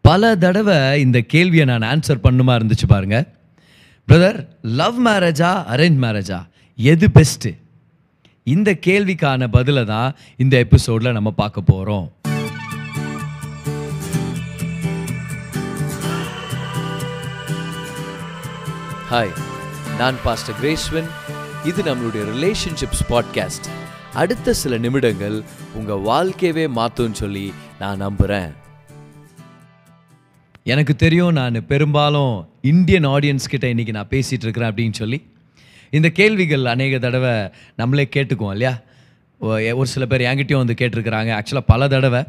பல தடவை இந்த கேள்வியை நான் ஆன்சர் பண்ணுமா இருந்துச்சு பாருங்க. பிரதர் லவ் மேரேஜா அரேஞ்ச் மேரேஜா எது பெஸ்ட்டு இந்த கேள்விக்கான பதிலை தான் இந்த எபிசோடில் நம்ம பார்க்க போகிறோம் ஹாய் நான் பாஸ்டர் கிரேஸ்வன் இது நம்மளுடைய ரிலேஷன்ஷிப்ஸ் பாட்காஸ்ட் அடுத்த சில நிமிடங்கள் உங்கள் வாழ்க்கையவே மாற்றும்னு சொல்லி நான் நம்புகிறேன் எனக்கு தெரியும் நான் பெரும்பாலும் இந்தியன் ஆடியன்ஸ் கிட்ட இன்னைக்கு நான் பேசிகிட்டு இருக்கிறேன் அப்படின்னு சொல்லி இந்த கேள்விகள் அநேக தடவை நம்மளே கேட்டுக்குவோம் இல்லையா? ஒரு சில பேர் என்கிட்டயும் வந்து கேட்டிருக்கிறாங்க. ஆக்சுவலாக பல தடவை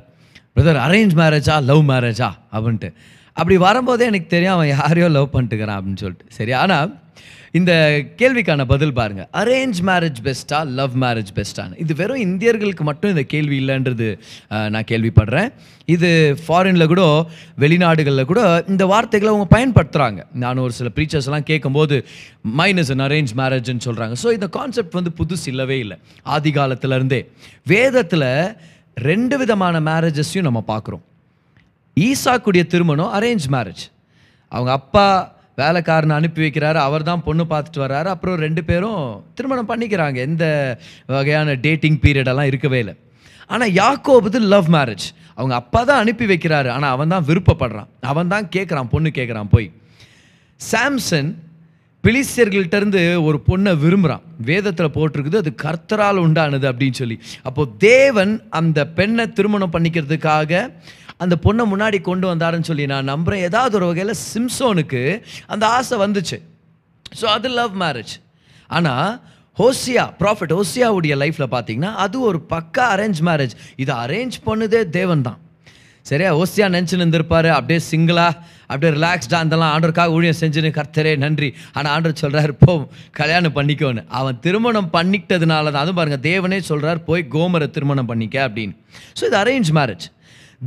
பிரதர் அரேஞ்ச் மேரேஜா லவ் மேரேஜா அப்படின்ட்டு. அப்படி வரும்போதே எனக்கு தெரியும் அவன் யாரையோ லவ் பண்ணிட்டுக்கிறான் அப்படின்னு சொல்லிட்டு. சரி ஆனால் இந்த கேள்விக்கான பதில் பாருங்க. அரேஞ்ச் மேரேஜ் பெஸ்ட்டா லவ் மேரேஜ் பெஸ்ட்டான்னு இது வெறும் இந்தியர்களுக்கு மட்டும் இந்த கேள்வி இல்லைன்றது நான் கேள்விப்படுறேன். இது ஃபாரினில் கூட வெளிநாடுகளில் கூட இந்த வார்த்தைகளை அவங்க பயன்படுத்துகிறாங்க நான் ஒரு சில ப்ரீச்சர்ஸ்லாம் கேட்கும்போது மைனஸ் அன் அரேஞ்ச் மேரேஜ்னு சொல்கிறாங்க ஸோ இந்த கான்செப்ட் வந்து புதுசு இல்லவே இல்லை. ஆதி காலத்துலேருந்தே. வேதத்தில் ரெண்டு விதமான மேரேஜஸையும் நம்ம பார்க்குறோம். ஈசாக்குடைய திருமணம் அரேஞ்ச் மேரேஜ் அவங்க அப்பா வேலைக்காரனை அனுப்பி வைக்கிறாரு அவர் தான் பொண்ணு பார்த்துட்டு வர்றாரு. அப்புறம் ரெண்டு பேரும் திருமணம் பண்ணிக்கிறாங்க. எந்த வகையான டேட்டிங் பீரியடெல்லாம் இருக்கவே இல்லை. ஆனால் யாக்கோபுது லவ் மேரேஜ் அவங்க அப்பா தான் அனுப்பி வைக்கிறாரு ஆனால் அவன் தான் விருப்பப்படுறான். அவன் தான் கேட்குறான் பொண்ணு கேட்குறான் போய். சாம்சன் பிலிஸ்தியர்கள்ட்டருந்து ஒரு பொண்ணை விரும்புகிறான் வேதத்தில் போட்டிருக்குது அது கர்த்தரால் உண்டானது அப்படின்னு சொல்லி. அப்போது தேவன் அந்த பெண்ணை திருமணம் பண்ணிக்கிறதுக்காக அந்த பொண்ணை முன்னாடி கொண்டு வந்தாருன்னு சொல்லி நான் நம்புகிறேன் ஏதாவது ஒரு வகையில் சிம்சோனுக்கு அந்த ஆசை வந்துச்சு. ஸோ அது லவ் மேரேஜ் ஆனால் ஹோசியா ப்ராஃபிட் ஹோசியாவுடைய லைஃப்பில் பார்த்தீங்கன்னா அது ஒரு பக்கா அரேஞ்ச் மேரேஜ் இதை அரேஞ்ச் பண்ணதே தேவன் தான். சரியா? ஓசியா நினச்சின்னு இருந்திருப்பாரு. அப்படியே சிங்கிளாக அப்படியே ரிலாக்ஸ்டாக இருந்தெல்லாம் ஆண்டருக்காக ஊழியம் செஞ்சுன்னு கர்த்தரே நன்றி. ஆனால் ஆண்டர் சொல்கிறாரு போ கல்யாணம் பண்ணிக்கோன்னு. அவன் திருமணம் பண்ணிக்கிட்டதுனால தான் அதுவும் பாருங்கள் தேவனே சொல்கிறார் போய் கோமரை திருமணம் பண்ணிக்க அப்படின்னு. ஸோ இது அரேஞ்ச் மேரேஜ்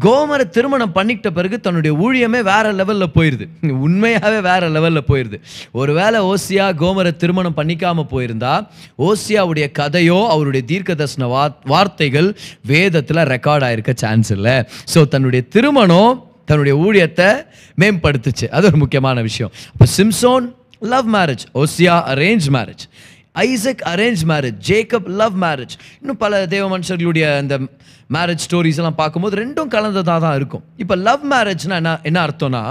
கோமரை திருமணம் பண்ணிக்கிட்ட பிறகு தன்னுடைய ஊழியமே வேற லெவலில் போயிடுது உண்மையாகவே வேற லெவலில் போயிடுது ஒருவேளை ஓசியா கோமரை திருமணம் பண்ணிக்காம போயிருந்தா ஓசியாவுடைய கதையோ அவருடைய தீர்க்க தர்சன வார்த்தைகள் வேதத்தில் ரெக்கார்ட் ஆயிருக்க சான்ஸ் இல்லை. ஸோ தன்னுடைய திருமணம் தன்னுடைய ஊழியத்தை மேம்படுத்துச்சு. அது ஒரு முக்கியமான விஷயம். இப்போ Samson love marriage Hosea arrange marriage Isaac arrange marriage Jacob love marriage இன்னும் பல தேவ மனுஷர்களுடைய அந்த மேரேஜ் ஸ்டோரிஸ் எல்லாம் பார்க்கும்போது ரெண்டும் கலந்ததாக தான் இருக்கும். இப்போ லவ் மேரேஜ்னா என்ன என்ன அர்த்தம்னா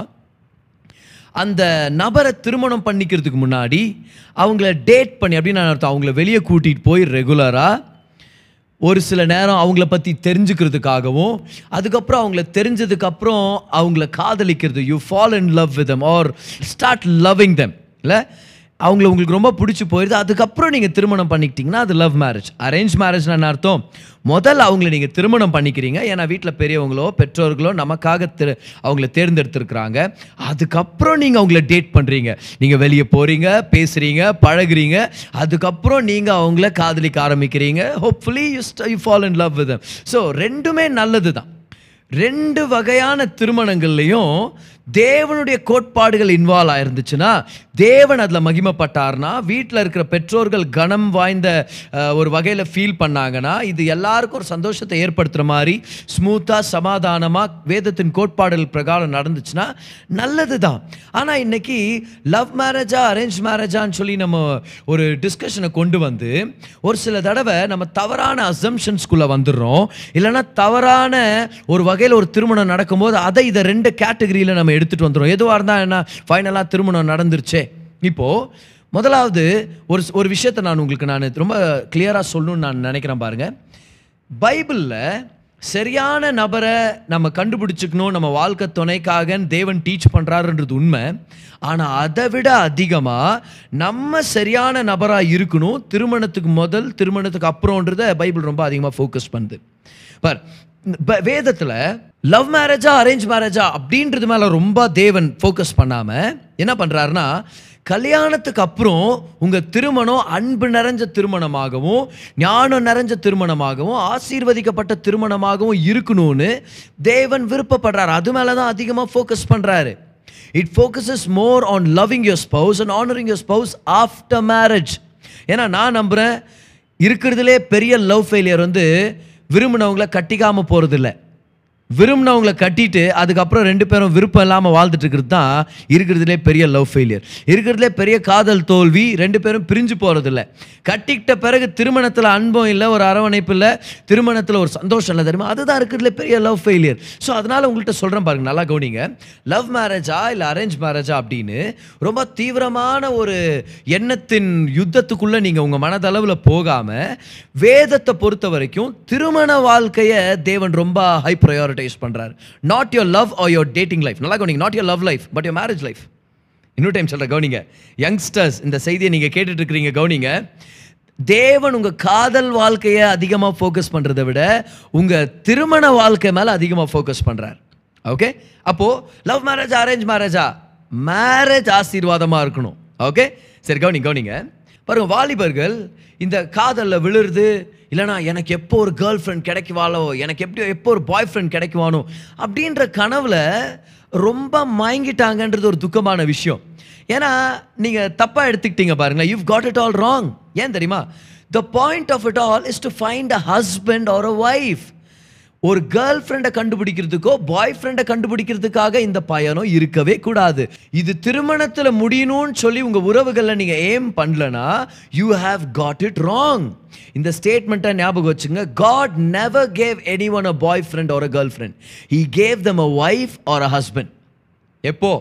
அந்த நபரை திருமணம் பண்ணிக்கிறதுக்கு முன்னாடி அவங்கள டேட் பண்ணி அப்படின்னு நான் அர்த்தம் அவங்கள வெளியே கூட்டிகிட்டு போய் ரெகுலராக ஒரு சில நேரம் அவங்கள பற்றி தெரிஞ்சுக்கிறதுக்காகவும் அதுக்கப்புறம் அவங்கள தெரிஞ்சதுக்கப்புறம் அவங்கள காதலிக்கிறது you fall in love with them or start loving them இல்லை? அவங்கள உங்களுக்கு ரொம்ப பிடிச்சி போயிடுது அதுக்கப்புறம் நீங்கள் திருமணம் பண்ணிக்கிட்டிங்கன்னா அது லவ் மேரேஜ் அரேஞ்ச் மேரேஜ்னு என்ன அர்த்தம்? முதல்ல அவங்கள நீங்கள் திருமணம் பண்ணிக்கிறீங்க. ஏன்னா வீட்டில் பெரியவங்களோ பெற்றோர்களோ நமக்காக திரு அவங்கள தேர்ந்தெடுத்துருக்குறாங்க. அதுக்கப்புறம் நீங்கள் அவங்கள டேட் பண்ணுறீங்க நீங்கள் வெளியே போகிறீங்க பேசுகிறீங்க பழகுறீங்க. அதுக்கப்புறம் நீங்கள் அவங்கள காதலிக்க ஆரம்பிக்கிறீங்க. Hopefully you you fall in love with so ரெண்டுமே நல்லது தான் ரெண்டு வகையான திருமணங்கள்லையும் தேவனுடைய கோட்பாடுகள் இன்வால்வ் ஆயிருந்துச்சுன்னா தேவன் அதில் மகிமைப்பட்டார்னா வீட்டில் இருக்கிற பெற்றோர்கள் கனம் வாய்ந்த ஒரு வகையில் ஃபீல் பண்ணாங்கன்னா இது எல்லாருக்கும் ஒரு சந்தோஷத்தை ஏற்படுத்துகிற மாதிரி ஸ்மூத்தாக சமாதானமாக வேதத்தின் கோட்பாடுகள் பிரகாரம் நடந்துச்சுன்னா நல்லது தான் ஆனால் இன்னைக்கு லவ் மேரேஜா அரேஞ்ச் மேரேஜான்னு சொல்லி நம்ம ஒரு டிஸ்கஷனை கொண்டு வந்து ஒரு சில தடவை நம்ம தவறான அசம்ஷன்ஸ்குள்ளே வந்துடுறோம். இல்லைன்னா தவறான ஒரு வகையில் ஒரு திருமணம் நடக்கும்போது அதை இதை ரெண்டு கேட்டகரியில் நம்ம எடுத்துகிட்டு வந்துடும் எதுவாக இருந்தால் என்ன? ஃபைனலாக திருமணம் நடந்துருச்சே. இப்போது முதலாவது ஒரு ஒரு விஷயத்த நான் உங்களுக்கு நான் ரொம்ப கிளியராக சொல்லணும்னு நான் நினைக்கிறேன் பாருங்கள் பைபிளில் சரியான நபரை நம்ம கண்டுபிடிச்சிக்கணும் நம்ம வாழ்க்கை துணைக்காக தேவன் டீச் பண்ணுறாருன்றது உண்மை. ஆனால் அதை விட அதிகமாக நம்ம சரியான நபராக இருக்கணும் திருமணத்துக்கு முதல் திருமணத்துக்கு அப்புறம்ன்றத பைபிள் ரொம்ப அதிகமாக ஃபோக்கஸ் பண்ணுது. பார் வேதத்துல லவ் மேரேஜா அரேஞ்ச் மேரேஜா அப்படின்றது மேல ரொம்ப தேவன் ஃபோக்கஸ் பண்ணாம என்ன பண்றாருன்னா கல்யாணத்துக்கு அப்புறம் உங்க திருமணம் அன்பு நிறைஞ்ச திருமணமாகவும் ஞானம் நிறைஞ்ச திருமணமாகவும் ஆசீர்வதிக்கப்பட்ட திருமணமாகவும் இருக்கணும்னு தேவன் விருப்பப்படுறாரு. அது மேலே தான் அதிகமாக ஃபோக்கஸ் பண்றாரு. It focuses more on loving your spouse and honouring your spouse after marriage ஏன்னா நான் நம்புகிறேன் இருக்கிறதுலே பெரிய லவ் ஃபெயிலியர் வந்து விரும்பினவங்கள கட்டிக்காமல் போகிறதில்ல விரும்பினவங்களை கட்டிட்டு அதுக்கப்புறம் ரெண்டு பேரும் விருப்பம் இல்லாமல் வாழ்ந்துட்டு இருக்கிறது தான் இருக்கிறதுலே பெரிய லவ் ஃபெயிலியர் இருக்கிறதுலே பெரிய காதல் தோல்வி ரெண்டு பேரும் பிரிஞ்சு போகிறதில்ல கட்டிக்கிட்ட பிறகு திருமணத்தில் அன்பம் இல்லை ஒரு அரவணைப்பு இல்லை திருமணத்தில் ஒரு சந்தோஷம் இல்லை தெரியுமா? அதுதான் இருக்கிறதுல பெரிய லவ் ஃபெயிலியர் ஸோ அதனால் உங்கள்கிட்ட சொல்கிறேன் பாருங்க நல்லா கவனிங்க. லவ் மேரேஜா இல்லை அரேஞ்ச் மேரேஜா அப்படின்னு ரொம்ப தீவிரமான ஒரு எண்ணத்தின் யுத்தத்துக்குள்ளே நீங்கள் உங்கள் மனதளவில் போகாமல் வேதத்தை பொறுத்த வரைக்கும் திருமண வாழ்க்கையை தேவன் ரொம்ப ஹை ப்ரையாரிட்டைஸ் பண்ணுறாரு not your love or your dating life நல்லா கவனிங்க not your love life but your marriage life இன்னொரு டைம் சொல்கிற கவனிங்க. யங்ஸ்டர்ஸ் இந்த செய்தியை நீங்கள் கேட்டுட்டு இருக்கிறீங்க கவனிங்க. தேவன் உங்கள் காதல் வாழ்க்கையை அதிகமாக ஃபோக்கஸ் பண்ணுறதை விட உங்கள் திருமண வாழ்க்கை மேலே அதிகமாக ஃபோக்கஸ் பண்ணுறார் ஓகே அப்போது லவ் மேரேஜ் அரேஞ்ச் மேரேஜா மேரேஜ் ஆசீர்வாதமாக இருக்கணும். ஓகே சரி கவனிங்க கவனிங்க. பாருங்கள் வாலிபர்கள் இந்த காதலில் விழுறது இல்லைனா எனக்கு எப்போ ஒரு கேர்ள் ஃப்ரெண்ட் கிடைக்குவாளோ எனக்கு எப்படி எப்போ ஒரு பாய் ஃப்ரெண்ட் கிடைக்குவானோ அப்படின்ற கனவில் ரொம்ப மயங்கிட்டாங்கன்றது ஒரு துக்கமான விஷயம். ஏன்னா நீங்கள் தப்பாக எடுத்துக்கிட்டீங்க பாருங்களேன் you've got it all wrong ஏன் தெரியுமா? The point of it all is to find a husband or a wife ஒரு கேர்ள் ஃப்ரெண்டை கண்டுபிடிக்கிறதுக்கோ பாய் ஃப்ரெண்டை கண்டுபிடிக்கிறதுக்காக இந்த பயணம் இருக்கவே கூடாது. இது திருமணத்தில் முடியணும்னு சொல்லி உங்கள் உறவுகளில் நீங்கள் ஏம் பண்ணலனா you have got it wrong இந்த ஸ்டேட்மெண்ட்டை ஞாபகம் வச்சுங்க. God never gave any one a boy friend ஒரு girl friend he gave them a wife or a husband எப்போ?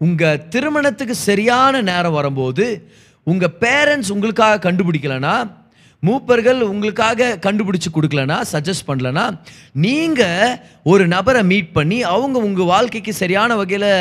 உங்கள் திருமணத்துக்கு சரியான நேரம் வரும்போது உங்கள் பேரண்ட்ஸ் உங்களுக்காக கண்டுபிடிக்கலன்னா மூப்பர்கள் உங்களுக்காக கண்டுபிடிச்சி கொடுக்கலனா சஜஸ்ட் பண்ணலனா நீங்கள் ஒரு நபரை மீட் பண்ணி அவங்க உங்கள் வாழ்க்கைக்கு சரியான வகையில்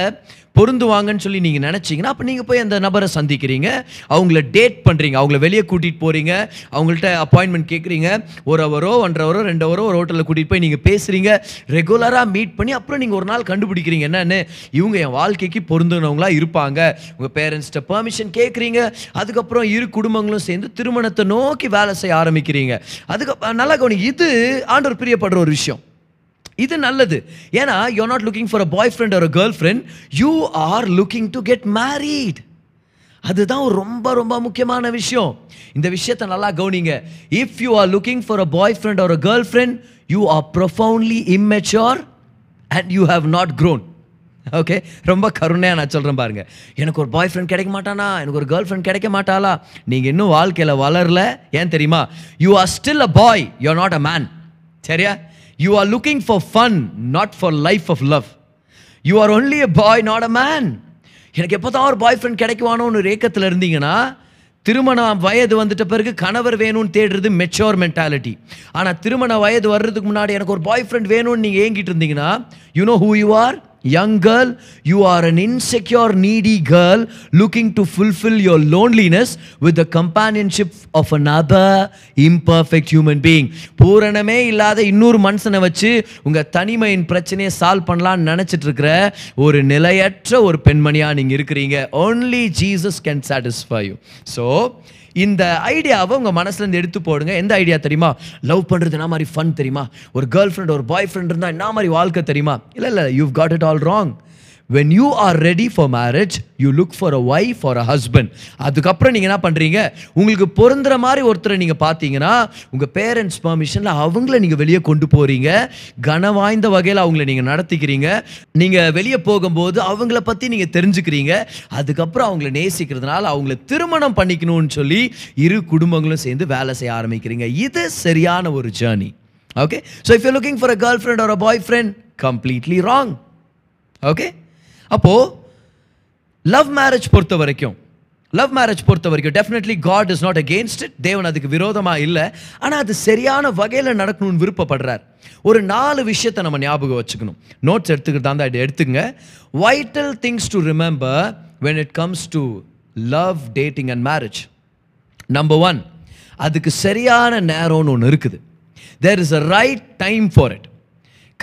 பொருந்துவாங்கன்னு சொல்லி நீங்கள் நினச்சிங்கன்னா அப்போ நீங்கள் போய் அந்த நபரை சந்திக்கிறீங்க. அவங்கள டேட் பண்ணுறீங்க அவங்கள வெளியே கூட்டிகிட்டு போகிறீங்க அவங்கள்ட்ட அப்பாயின்மெண்ட் கேட்குறீங்க ஒரு ஹவரோ ஒன்றரை ஹவரோ ரெண்டு ஹவரோ ஒரு ஹோட்டலில் கூட்டிகிட்டு போய் நீங்கள் பேசுகிறீங்க ரெகுலராக மீட் பண்ணி அப்புறம் நீங்கள் ஒரு நாள் கண்டுபிடிக்கிறீங்க. என்னென்னு? இவங்க என் வாழ்க்கைக்கு பொருந்துனவங்களா இருப்பாங்க. உங்கள் பேரண்ட்ஸ்கிட்ட பெர்மிஷன் கேட்குறீங்க அதுக்கப்புறம் இரு குடும்பங்களும் சேர்ந்து திருமணத்தை நோக்கி வேலை செய்ய ஆரம்பிக்கிறீங்க. அதுக்கு நல்லா கவனி இது ஆண்டவர் பிரியப்படுற ஒரு விஷயம். இது நல்லது. ஏன்னா you not looking for a boy friend ஒரு girl friend you are looking to get married அதுதான் ரொம்ப ரொம்ப முக்கியமான விஷயம். இந்த விஷயத்தை நல்லா கவனிங்க. If you are looking for a boy friend ஒரு girl friend you are profoundly immature and you have not grown okay ரொம்ப கருணையாக நான் சொல்கிறேன் பாருங்க. எனக்கு ஒரு பாய் ஃப்ரெண்ட் கிடைக்க மாட்டானா? எனக்கு ஒரு கேர்ள் ஃப்ரெண்ட் கிடைக்க மாட்டாளா? நீங்கள் இன்னும் வாழ்க்கையில் வளரல. ஏன் தெரியுமா? You are still a boy you are not a man சரியா? You are looking for fun not for life of love you are only a boy not a man எனக்கு எப்போ தான் ஒரு பாய் ஃப்ரெண்ட் கிடைக்குவானோன்னு ஒரு ஏக்கத்தில் இருந்தீங்கன்னா திருமண வயது வந்துட்ட பிறகு கணவர் வேணும்னு தேடுறது மெச்சோர் மென்டாலிட்டி ஆனால் திருமண வயது வர்றதுக்கு முன்னாடி எனக்கு ஒரு பாய் ஃப்ரெண்ட் வேணும்னு நீங்கள் ஏங்கிட்டு இருந்தீங்கன்னா you know who you are young girl, you are an insecure, needy girl looking to fulfill your loneliness with the companionship of another imperfect human being. பூரணமே இல்லாத இன்னொரு மனுஷனை வச்சு உங்க தனிமையின் பிரச்சனையை சால்வ் பண்ணலாம்னு நினைச்சிட்டு இருக்கிற ஒரு நிலையற்ற ஒரு பெண்மணியா நீங்க இருக்கிறீங்க only Jesus can satisfy you. So இந்த ஐடியாவை உங்கள் மனசுலேருந்து எடுத்து போடுங்க. எந்த ஐடியா தெரியுமா? லவ் பண்ணுறது என்ன மாதிரி ஃபன் தெரியுமா? ஒரு கேர்ள் ஃப்ரெண்ட் ஒரு பாய் ஃப்ரெண்ட் இருந்தால் என்ன மாதிரி வாழ்க்கை தெரியுமா? இல்லை இல்லை you've got it all wrong when you are ready for marriage you look for a wife for a husband அதுக்கப்புறம் நீங்கள் என்ன பண்ணுறீங்க உங்களுக்கு பொருந்துற மாதிரி ஒருத்தரை நீங்கள் பார்த்தீங்கன்னா உங்கள் பேரண்ட்ஸ் பர்மிஷனில் அவங்கள நீங்கள் வெளியே கொண்டு போகிறீங்க கன வாய்ந்த வகையில் அவங்கள நீங்கள் நடத்திக்கிறீங்க. நீங்கள் வெளியே போகும்போது அவங்கள பற்றி நீங்கள் தெரிஞ்சுக்கிறீங்க. அதுக்கப்புறம் அவங்கள நேசிக்கிறதுனால அவங்கள திருமணம் பண்ணிக்கணும்னு சொல்லி இரு குடும்பங்களும் சேர்ந்து வேலை செய்ய ஆரம்பிக்கிறீங்க. இது சரியான ஒரு journey okay so if you looking for a girl friend ஒரு boy friend completely wrong okay அப்போது லவ் மேரேஜ் பொறுத்த வரைக்கும் லவ் மேரேஜ் பொறுத்த வரைக்கும் definitely God is not against it தேவன் அதுக்கு விரோதமாக இல்லை. ஆனால் அது சரியான வகையில் நடக்கணும்னு விருப்பப்படுறார். ஒரு நாலு விஷயத்தை நம்ம ஞாபகம் வச்சுக்கணும். நோட்ஸ் எடுத்துக்கிட்டு தான் இதை எடுத்துங்க vital things to remember when it comes to love dating and marriage number one அதுக்கு சரியான நேரம்னு ஒன்று இருக்குது. There is a right time for it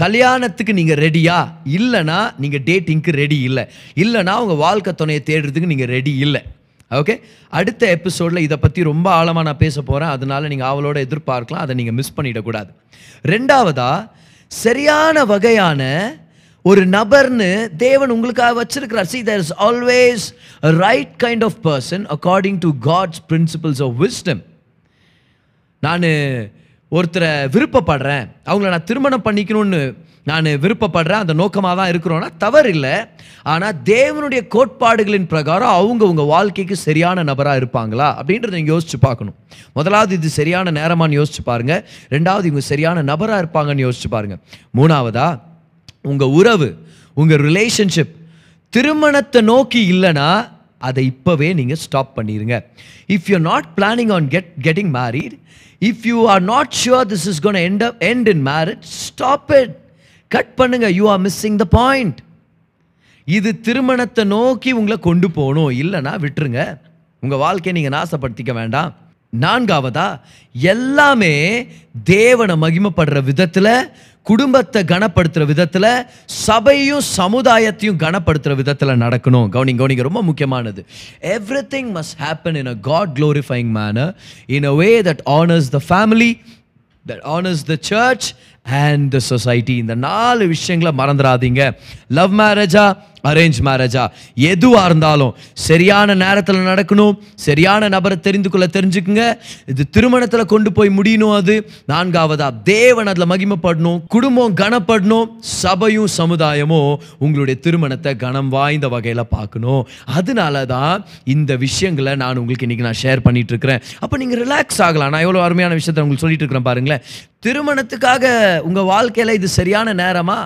கல்யாணத்துக்கு நீங்கள் ரெடியா இல்லைனா நீங்கள் டேட்டிங்க்கு ரெடி இல்லை. இல்லைனா உங்கள் வாழ்க்கை துணையை தேடுறதுக்கு நீங்கள் ரெடி இல்லை. ஓகே அடுத்த எபிசோடில் இதை பற்றி ரொம்ப ஆழமாக நான் பேச போகிறேன் அதனால் நீங்கள் அவளோட எதிர்பார்க்கலாம். அதை நீங்கள் மிஸ் பண்ணிடக்கூடாது. ரெண்டாவதா சரியான வகையான ஒரு நபர்னு தேவன் உங்களுக்காக வச்சிருக்கிறார். See there is always right kind of person according to God's principles of wisdom நான் ஒருத்தரை விருப்பப்படுறேன். அவங்கள நான் திருமணம் பண்ணிக்கணும்னு நான் விருப்பப்படுறேன். அந்த நோக்கமாக தான் இருக்கிறோன்னா தவறு இல்லை ஆனால் தேவனுடைய கோட்பாடுகளின் பிரகாரம் அவங்க உங்கள் வாழ்க்கைக்கு சரியான நபராக இருப்பாங்களா? அப்படின்றத நீங்கள் யோசிச்சு பார்க்கணும். முதலாவது இது சரியான நேரமானு யோசிச்சு பாருங்கள் ரெண்டாவது இவங்க சரியான நபராக இருப்பாங்கன்னு யோசிச்சு பாருங்கள் மூணாவதா உங்கள் உறவு உங்கள் ரிலேஷன்ஷிப் திருமணத்தை நோக்கி இல்லைன்னா அதை இப்போவே நீங்கள் ஸ்டாப் பண்ணிடுங்க if you not planning on get getting married if you are not sure this is gonna end end in marriage stop it cut பண்ணுங்க. You are missing the point இது திருமணத்தை நோக்கி உங்களை கொண்டு போகணும். இல்லைன்னா விட்டுருங்க. உங்கள் வாழ்க்கையை நீங்கள் நாசப்படுத்திக்க வேண்டாம். நான்காவதா எல்லாமே தேவனை மகிமைப்படுற விதத்தில் குடும்பத்தை கனப்படுத்துகிற விதத்தில் சபையும் சமுதாயத்தையும் கனப்படுத்துகிற விதத்தில் நடக்கணும். கவனிங்க கவனிங்க ரொம்ப முக்கியமானது. Everything must happen in a God glorifying manner in a way that honours the family that honours the church and the society இந்த நாலு விஷயங்களை மறந்துடாதீங்க லவ் மேரேஜா அரேஞ்ச் மேரேஜா எதுவாக இருந்தாலும் சரியான நேரத்தில் நடக்கணும். சரியான நபரை தெரிந்து கொள்ள தெரிஞ்சுக்குங்க. இது திருமணத்தில் கொண்டு போய் முடியணும் அது. நான்காவதா? தேவன் அதில் மகிமைப்படணும். குடும்பம் கனப்படணும். சபையும் சமுதாயமும் உங்களுடைய திருமணத்தை கனம் வாய்ந்த வகையில் பார்க்கணும். அதனால தான் இந்த விஷயங்களை நான் உங்களுக்கு இன்றைக்கி நான் ஷேர் பண்ணிட்டு இருக்கிறேன். அப்போ நீங்கள் ரிலாக்ஸ் ஆகலாம். நான் எவ்வளோ அருமையான விஷயத்தை உங்களுக்கு சொல்லிட்டு இருக்கிறேன் பாருங்களேன். திருமணத்துக்காக உங்கள் வாழ்க்கையில் இது சரியான நேரமா?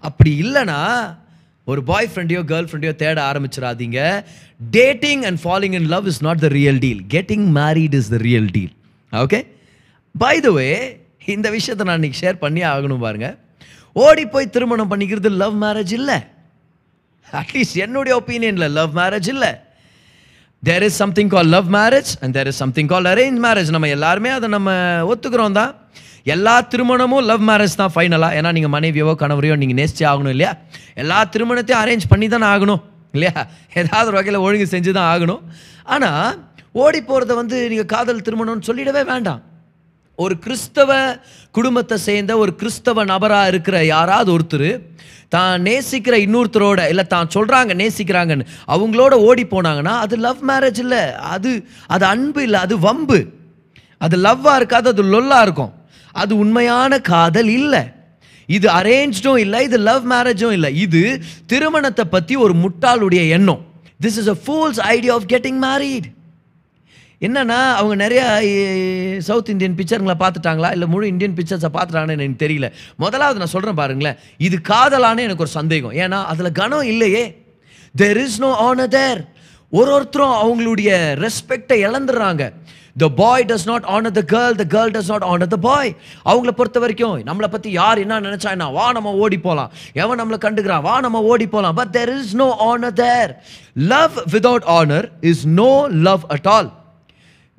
அப்படி இல்லைனா ஒரு பாய் ஃப்ரெண்டையோ கேர்ள் ஃப்ரெண்டையோ தேட ஆரம்பிச்சிடாதீங்க. Dating and falling in love is not the real deal getting married is the real deal okay by the way இந்த விஷயத்தை நான் இன்றைக்கி ஷேர் பண்ணி ஆகணும் பாருங்கள் ஓடி போய் திருமணம் பண்ணிக்கிறது லவ் மேரேஜ் இல்லை. அட்லீஸ்ட் என்னுடைய ஒப்பீனியனில் லவ் மேரேஜ் இல்லை. There is something call love marriage and there is something call arrange marriage நம்ம எல்லாருமே அதை நம்ம ஒத்துக்கிறோம் தான் எல்லா திருமணமும் லவ் மேரேஜ் தான் ஃபைனலாக ஏன்னா நீங்கள் மனைவியோ கணவரையோ நீங்கள் நேசிச்சே ஆகணும் இல்லையா? எல்லா திருமணத்தையும் அரேஞ்ச் பண்ணி தானே ஆகணும் இல்லையா? ஏதாவது ஒரு வகையில் ஒழுங்கு செஞ்சு தான் ஆகணும். ஆனால் ஓடி போகிறத வந்து நீங்கள் காதல் திருமணம்னு சொல்லிடவே வேண்டாம். ஒரு கிறிஸ்தவ குடும்பத்தை சேர்ந்த ஒரு கிறிஸ்தவ நபராக இருக்கிற யாராவது ஒருத்தர் தான் நேசிக்கிற இன்னொருத்தரோட இல்லை தான் சொல்கிறாங்க நேசிக்கிறாங்கன்னு அவங்களோட ஓடி போனாங்கன்னா அது லவ் மேரேஜ் இல்லை. அது அது அன்பு இல்லை அது வம்பு. அது லவ்வாக இருக்காது அது லொல்லாக இருக்கும். அது உண்மையான காதல் இல்லை. இது அரேஞ்சும் இல்லை இது லவ் மேரேஜும் இல்லை. இது திருமணத்தை பற்றி ஒரு முட்டாளுடைய எண்ணம். This is a fool's idea of getting married என்னன்னா அவங்க நிறையா சவுத் இந்தியன் பிக்சருங்களை பார்த்துட்டாங்களா? இல்லை முழு இந்தியன் பிக்சர்ஸை பார்த்துட்டாங்கன்னு எனக்கு தெரியல. முதலாவது நான் சொல்கிறேன் பாருங்களேன். இது காதலானே எனக்கு ஒரு சந்தேகம். ஏன்னா அதில் கனம் இல்லையே. There is no honour there ஒரு ஒருத்தரும் அவங்களுடைய ரெஸ்பெக்டை இழந்துடுறாங்க. The boy does not honour the girl the girl does not honour the boy அவங்கள பொறுத்த வரைக்கும் நம்மளை பற்றி யார் என்ன நினச்சா என்ன? வா நம்ம ஓடி போகலாம் எவன் நம்மளை கண்டுக்கிறான்? வா நம்ம ஓடி போகலாம் but there is no honour there love without honour is no love at all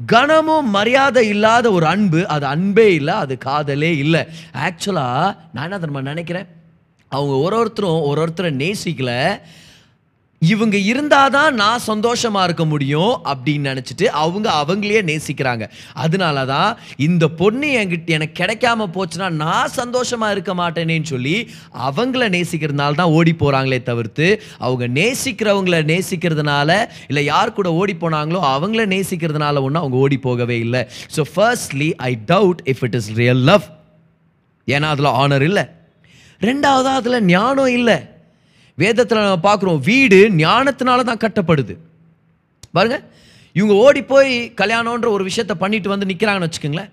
கனமும் மரியாதை இல்லாத ஒரு அன்பு அது அன்பே இல்லை அது காதலே இல்லை. ஆக்சுவலாக நான் என்ன தெரியுமா நினைக்கிறேன்? அவங்க ஒரு ஒருத்தரும் ஒரு ஒருத்தரை நேசிக்கலை. இவங்க இருந்தாதான் நான் சந்தோஷமா இருக்க முடியும் அப்படின்னு நினச்சிட்டு அவங்க அவங்களையே நேசிக்கிறாங்க. அதனால தான் இந்த பொண்ணு என்கிட்ட எனக்கு கிடைக்காம போச்சுன்னா நான் சந்தோஷமா இருக்க மாட்டேனேன்னு சொல்லி அவங்கள நேசிக்கிறதுனால தான் ஓடி போறாங்களே தவிர்த்து அவங்க நேசிக்கிறவங்கள நேசிக்கிறதுனால இல்லை யார் கூட ஓடி போனாங்களோ அவங்கள நேசிக்கிறதுனால ஒன்றும் அவங்க ஓடி போகவே இல்லை. So firstly I doubt if it is real love ஏன்னா அதில் ஆனர் இல்லை. ரெண்டாவது அதில் ஞானம் இல்லை. வேதத்தில் நம்ம பார்க்குறோம் வீடு ஞானத்தினால தான் கட்டப்படுது. பாருங்க இவங்க ஓடி போய் கல்யாணம்ன்ற ஒரு விஷயத்த பண்ணிட்டு வந்து நிற்கிறாங்கன்னு வச்சுக்கோங்களேன்.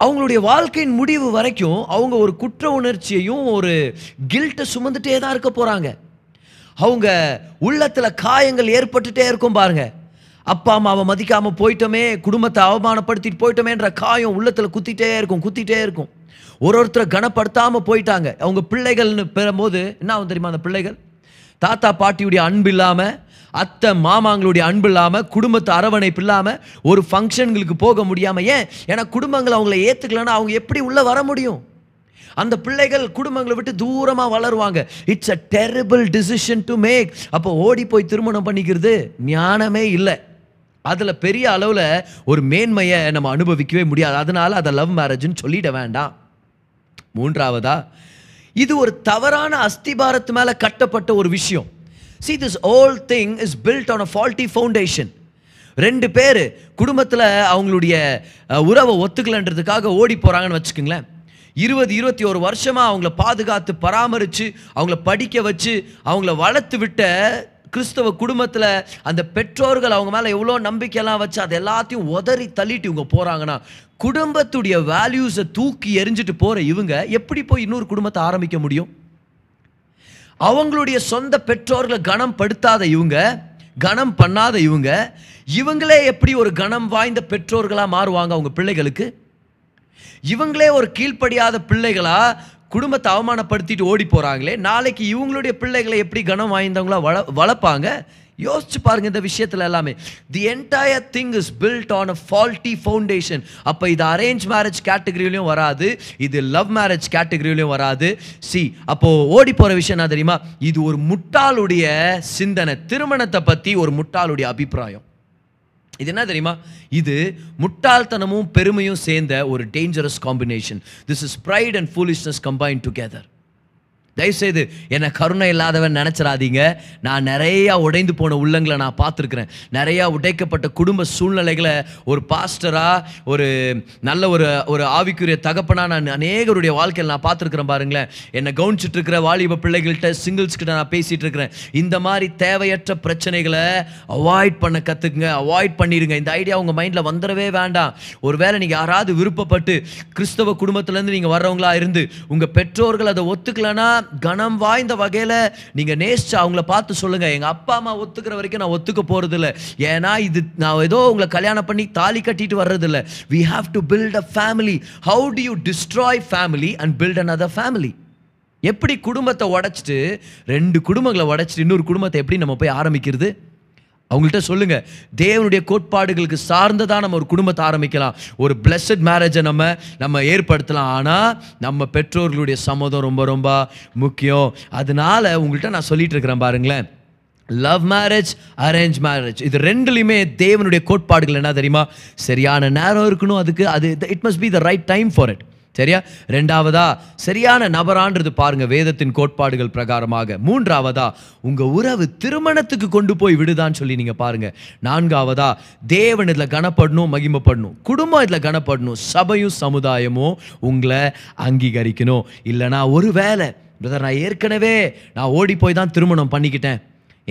அவங்களுடைய வாழ்க்கையின் முடிவு வரைக்கும் அவங்க ஒரு குற்ற உணர்ச்சியையும் ஒரு கில்ட்டை சுமந்துட்டே தான் இருக்க போகிறாங்க அவங்க உள்ளத்தில் காயங்கள் ஏற்பட்டுட்டே இருக்கும் பாருங்க. அப்பா அம்மாவை மதிக்காமல் போயிட்டோமே குடும்பத்தை அவமானப்படுத்திட்டு போயிட்டோமேன்ற காயம் உள்ளத்தில் குத்திட்டே இருக்கும் குத்திட்டே இருக்கும். ஒரு ஒருத்தரை கனப்படுத்தாமல் போயிட்டாங்க. அவங்க பிள்ளைகள்னு பெறும்போது என்ன ஆகும் தெரியுமா அந்த பிள்ளைகள்? தாத்தா பாட்டியுடைய அன்பு இல்லாமல் அத்தை மாமாங்களுடைய அன்பு இல்லாமல் குடும்பத்து அரவணைப்பு இல்லாமல் ஒரு ஃபங்க்ஷன்களுக்கு போக முடியாமல் ஏன்? ஏன்னா குடும்பங்கள் அவங்கள ஏற்றுக்கலன்னா அவங்க எப்படி உள்ளே வர முடியும்? அந்த பிள்ளைகள் குடும்பங்களை விட்டு தூரமாக வளருவாங்க. It's a terrible decision to make அப்போ ஓடி போய் திருமணம் பண்ணிக்கிறது ஞானமே இல்லை. அதில் பெரிய அளவில் ஒரு மேன்மையை நம்ம அனுபவிக்கவே முடியாது. அதனால் அதை லவ் மேரேஜ்னு சொல்லிட வேண்டாம். மூன்றாவதா? இது ஒரு தவறான அஸ்திபாரத்து மேலே கட்டப்பட்ட ஒரு விஷயம். See this all thing is built on a faulty foundation ரெண்டு பேர் குடும்பத்தில் அவங்களுடைய உறவை ஒத்துக்கலன்றதுக்காக ஓடி போகிறாங்கன்னு வச்சுக்கோங்களேன். இருபது இருபத்தி ஒரு வருஷமாக அவங்கள பாதுகாத்து பராமரித்து அவங்கள படிக்க வச்சு அவங்கள வளர்த்து விட்ட கிறிஸ்தவ குடும்பத்தில் அந்த பெற்றோர்கள் அவங்க மேலே எவ்வளோ நம்பிக்கையெல்லாம் வச்சு அது எல்லாத்தையும் உதறி தள்ளிட்டு இவங்க போகிறாங்கன்னா குடும்பத்துடைய வேல்யூஸை தூக்கி எரிஞ்சிட்டு போகிற இவங்க எப்படி போய் இன்னொரு குடும்பத்தை ஆரம்பிக்க முடியும்? அவங்களுடைய சொந்த பெற்றோர்களை கனம் படுத்தாத இவங்க கனம் பண்ணாத இவங்க இவங்களே எப்படி ஒரு கனம் வாய்ந்த பெற்றோர்களாக மாறுவாங்க அவங்க பிள்ளைகளுக்கு? இவங்களே ஒரு கீழ்ப்படியாத பிள்ளைகளாக குடும்பத்தை அவமானப்படுத்திட்டு ஓடி போகிறாங்களே நாளைக்கு இவங்களுடைய பிள்ளைகளை எப்படி கனம் வாய்ந்தவங்களா வள வளர்ப்பாங்க? யோசிச்சு பாருங்க இந்த விஷயத்துல எல்லாமே. The entire thing is built on a faulty foundation அப்போ இது அரேஞ்ச் மேரேஜ் கேட்டகரியிலையும் வராது. இது லவ் மேரேஜ் கேட்டகரியிலையும் வராது. சி அப்போ ஓடி போற விஷயம் என்ன தெரியுமா? இது ஒரு முட்டாளுடைய சிந்தனை. திருமணத்தை பத்தி ஒரு முட்டாளுடைய அபிப்பிராயம். இது என்ன தெரியுமா? இது முட்டாள்தனமும் பெருமையும் சேர்ந்த ஒரு dangerous combination this is pride and foolishness combine together தயவுசெய்து என்னை கருணை இல்லாதவன் நினச்சிடாதீங்க. நான் நிறையா உடைந்து போன உள்ளங்களை நான் பார்த்துருக்குறேன். நிறையா உடைக்கப்பட்ட குடும்ப சூழ்நிலைகளை ஒரு பாஸ்டராக ஒரு நல்ல ஒரு ஒரு ஆவிக்குரிய தகப்பனா நான் அநேகருடைய வாழ்க்கையில் நான் பார்த்துருக்குறேன் பாருங்களேன். என்னை கவனிச்சிட்டு இருக்கிற வாலிப பிள்ளைகள்கிட்ட சிங்கிள்ஸ்கிட்ட நான் பேசிகிட்டு இருக்கிறேன் இந்த மாதிரி தேவையற்ற பிரச்சனைகளை அவாய்ட் பண்ண கற்றுக்குங்க அவாய்ட் பண்ணிடுங்க. இந்த ஐடியா உங்கள் மைண்டில் வந்துடவே வேண்டாம். ஒருவேளை நீங்கள் யாராவது விருப்பப்பட்டு கிறிஸ்தவ குடும்பத்துலேருந்து நீங்கள் வர்றவங்களா இருந்து உங்கள் பெற்றோர்கள் அதை ஒத்துக்கலைன்னா கனம் வாய்ந்த வகையில் நீங்கள் நேசிச்சு அவங்கள பார்த்து சொல்லுங்கள் எங்கள் அப்பா அம்மா ஒத்துக்கிற வரைக்கும் நான் ஒத்துக்க போகிறதில்ல ஏன்னா இது நான் ஏதோ உங்களை கல்யாணம் பண்ணி தாலி கட்டிட்டு வர்றதில்ல. We have to build a family how do you destroy family and build another family எப்படி குடும்பத்தை உடைச்சிட்டு ரெண்டு குடும்பங்களை உடைச்சிட்டு இன்னொரு குடும்பத்தை எப்படி நம்ம போய் ஆரம்பிக்கிறது? அவங்கள்ட்ட சொல்லுங்க. தேவனுடைய கோட்பாடுகளுக்கு சார்ந்ததாக நம்ம ஒரு குடும்பத்தை ஆரம்பிக்கலாம். ஒரு பிளஸட் மேரேஜை நம்ம நம்ம ஏற்படுத்தலாம். ஆனால் நம்ம பெற்றோர்களுடைய சம்மதம் ரொம்ப ரொம்ப முக்கியம். அதனால உங்கள்கிட்ட நான் சொல்லிட்டு இருக்கிறேன் பாருங்களேன். லவ் மேரேஜ் அரேஞ்ச் மேரேஜ் இது ரெண்டுலையுமே தேவனுடைய கோட்பாடுகள் என்ன தெரியுமா? சரியான நேரம் இருக்கணும். அதுக்கு அது it must be the right time for it சரியா? ரெண்டாவதா சரியான நபரான்றது பாருங்க வேதத்தின் கோட்பாடுகள் பிரகாரமாக. மூன்றாவதா உங்க உறவு திருமணத்துக்கு கொண்டு போய் விடுதான்னு சொல்லி நீங்க பாருங்க. நான்காவதா தேவன் இதில் கனப்படணும் மகிமைப்படணும். குடும்பம் இதில் கனப்படணும். சபையும் சமுதாயமும் உங்களை அங்கீகரிக்கணும். இல்லைனா ஒரு வேலை பிரதர் நான் ஏற்கனவே நான் ஓடி போய் தான் திருமணம் பண்ணிக்கிட்டேன்.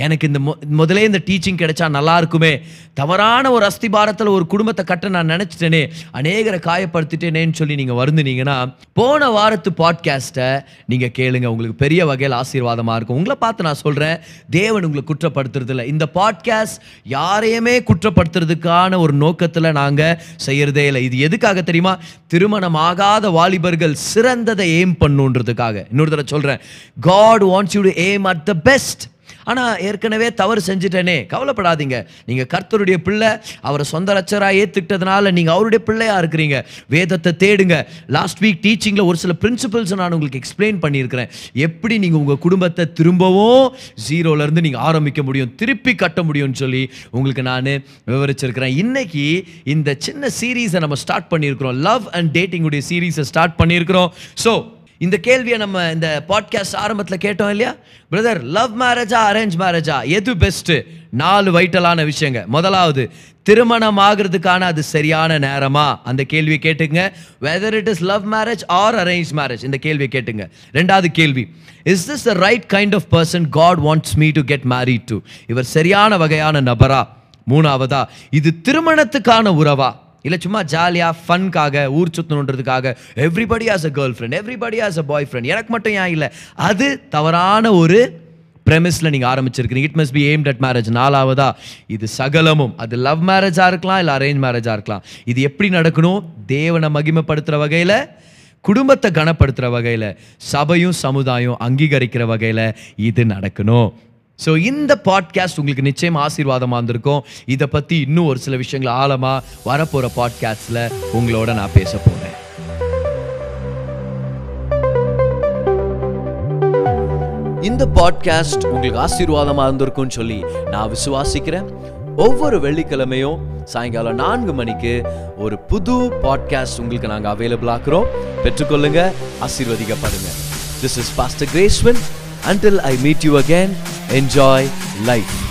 எனக்கு இந்த மொ முதலே இந்த டீச்சிங் கிடைச்சா நல்லா இருக்குமே தவறான ஒரு அஸ்திபாரத்தில் ஒரு குடும்பத்தை கட்ட நான் நினச்சிட்டேனே அநேகரை காயப்படுத்திட்டேனேன்னு சொல்லி நீங்கள் வருந்துனீங்கன்னா போன வாரத்து பாட்காஸ்ட்டை நீங்கள் கேளுங்க. உங்களுக்கு பெரிய வகையில் ஆசீர்வாதமாக இருக்கும். உங்களை பார்த்து நான் சொல்கிறேன் தேவன் உங்களை குற்றப்படுத்துறது இல்லை இந்த பாட்காஸ்ட் யாரையுமே குற்றப்படுத்துறதுக்கான ஒரு நோக்கத்தில் நாங்கள் செய்கிறதே இல்லை. இது எதுக்காக தெரியுமா? திருமணம் ஆகாத வாலிபர்கள் சிறந்ததை எய்ம் பண்ணுன்றதுக்காக. இன்னொரு தடவை சொல்கிறேன் God wants you to aim at the best ஆனால் ஏற்கனவே தவறு செஞ்சுட்டேனே. கவலைப்படாதீங்க. நீங்கள் கர்த்தருடைய பிள்ளை அவரை சொந்த ரச்சராக ஏற்றுக்கிட்டதுனால நீங்கள் அவருடைய பிள்ளையாக இருக்கிறீங்க. வேதத்தை தேடுங்க. லாஸ்ட் வீக் டீச்சிங்கில் ஒரு சில பிரின்சிபல்ஸ் நான் உங்களுக்கு எக்ஸ்பிளைன் பண்ணியிருக்கிறேன். எப்படி நீங்கள் உங்கள் குடும்பத்தை திரும்பவும் ஜீரோலேருந்து நீங்கள் ஆரம்பிக்க முடியும் திருப்பி கட்ட முடியும்னு சொல்லி உங்களுக்கு நான் விவரிச்சிருக்கிறேன். இன்னைக்கு இந்த சின்ன சீரீஸை நம்ம ஸ்டார்ட் பண்ணியிருக்கிறோம். லவ் அண்ட் டேட்டிங்குடைய சீரீஸை ஸ்டார்ட் பண்ணியிருக்கிறோம். ஸோ இந்த கேள்வியை நம்ம இந்த பாட்காஸ்ட் ஆரம்பத்தில் கேட்டோம் இல்லையா? பிரதர் லவ் மேரேஜா அரேஞ்ச் மேரேஜா எது பெஸ்ட்டு நாலு வைட்டலான விஷயங்க. முதலாவது திருமணம் ஆகிறதுக்கான அது சரியான நேரமா? அந்த கேள்வியை கேட்டுங்க whether it is love marriage or arrange marriage இந்த கேள்வியை கேட்டுங்க ரெண்டாவது கேள்வி is this the right kind of person God wants me to get married to இவர் சரியான வகையான நபரா? மூணாவதா இது திருமணத்துக்கான உறவா? இல்லை சும்மா ஜாலியாக ஃபன்காக ஊர் சுற்றணுன்றதுக்காக everybody has a girlfriend everybody has a boyfriend எனக்கு மட்டும் ஏன் இல்லை? அது தவறான ஒரு ப்ரெமிஸில் நீங்கள் ஆரம்பிச்சிருக்கீங்க it must be aimed at marriage நாலாவதா இது சகலமும். அது லவ் மேரேஜாக இருக்கலாம் இல்லை அரேஞ்ச் மேரேஜாக இருக்கலாம். இது எப்படி நடக்கணும்? தேவனை மகிமைப்படுத்துகிற வகையில் குடும்பத்தை கனப்படுத்துகிற வகையில் சபையும் சமுதாயம் அங்கீகரிக்கிற வகையில் இது நடக்கணும். ஸோ இந்த பாட்காஸ்ட் உங்களுக்கு நிச்சயம் ஆசீர்வாதமாக இருந்திருக்கும். இதை பற்றி இன்னும் ஒரு சில விஷயங்கள் ஆழமாக வரப்போகிற பாட்காஸ்டில் உங்களோட நான் பேச போகிறேன் இந்த பாட்காஸ்ட் உங்களுக்கு ஆசீர்வாதமாக இருந்திருக்கும்னு சொல்லி நான் விசுவாசிக்கிறேன். ஒவ்வொரு வெள்ளிக்கிழமையும் சாயங்காலம் நான்கு மணிக்கு ஒரு புது பாட்காஸ்ட் உங்களுக்கு நாங்கள் அவைலபிள் ஆக்குறோம். பெற்றுக்கொள்ளுங்க ஆசீர்வதிக்கப்படுங்க. திஸ் இஸ் பாஸ்டர் கிரேஸ்வன் until I meet you again, enjoy life.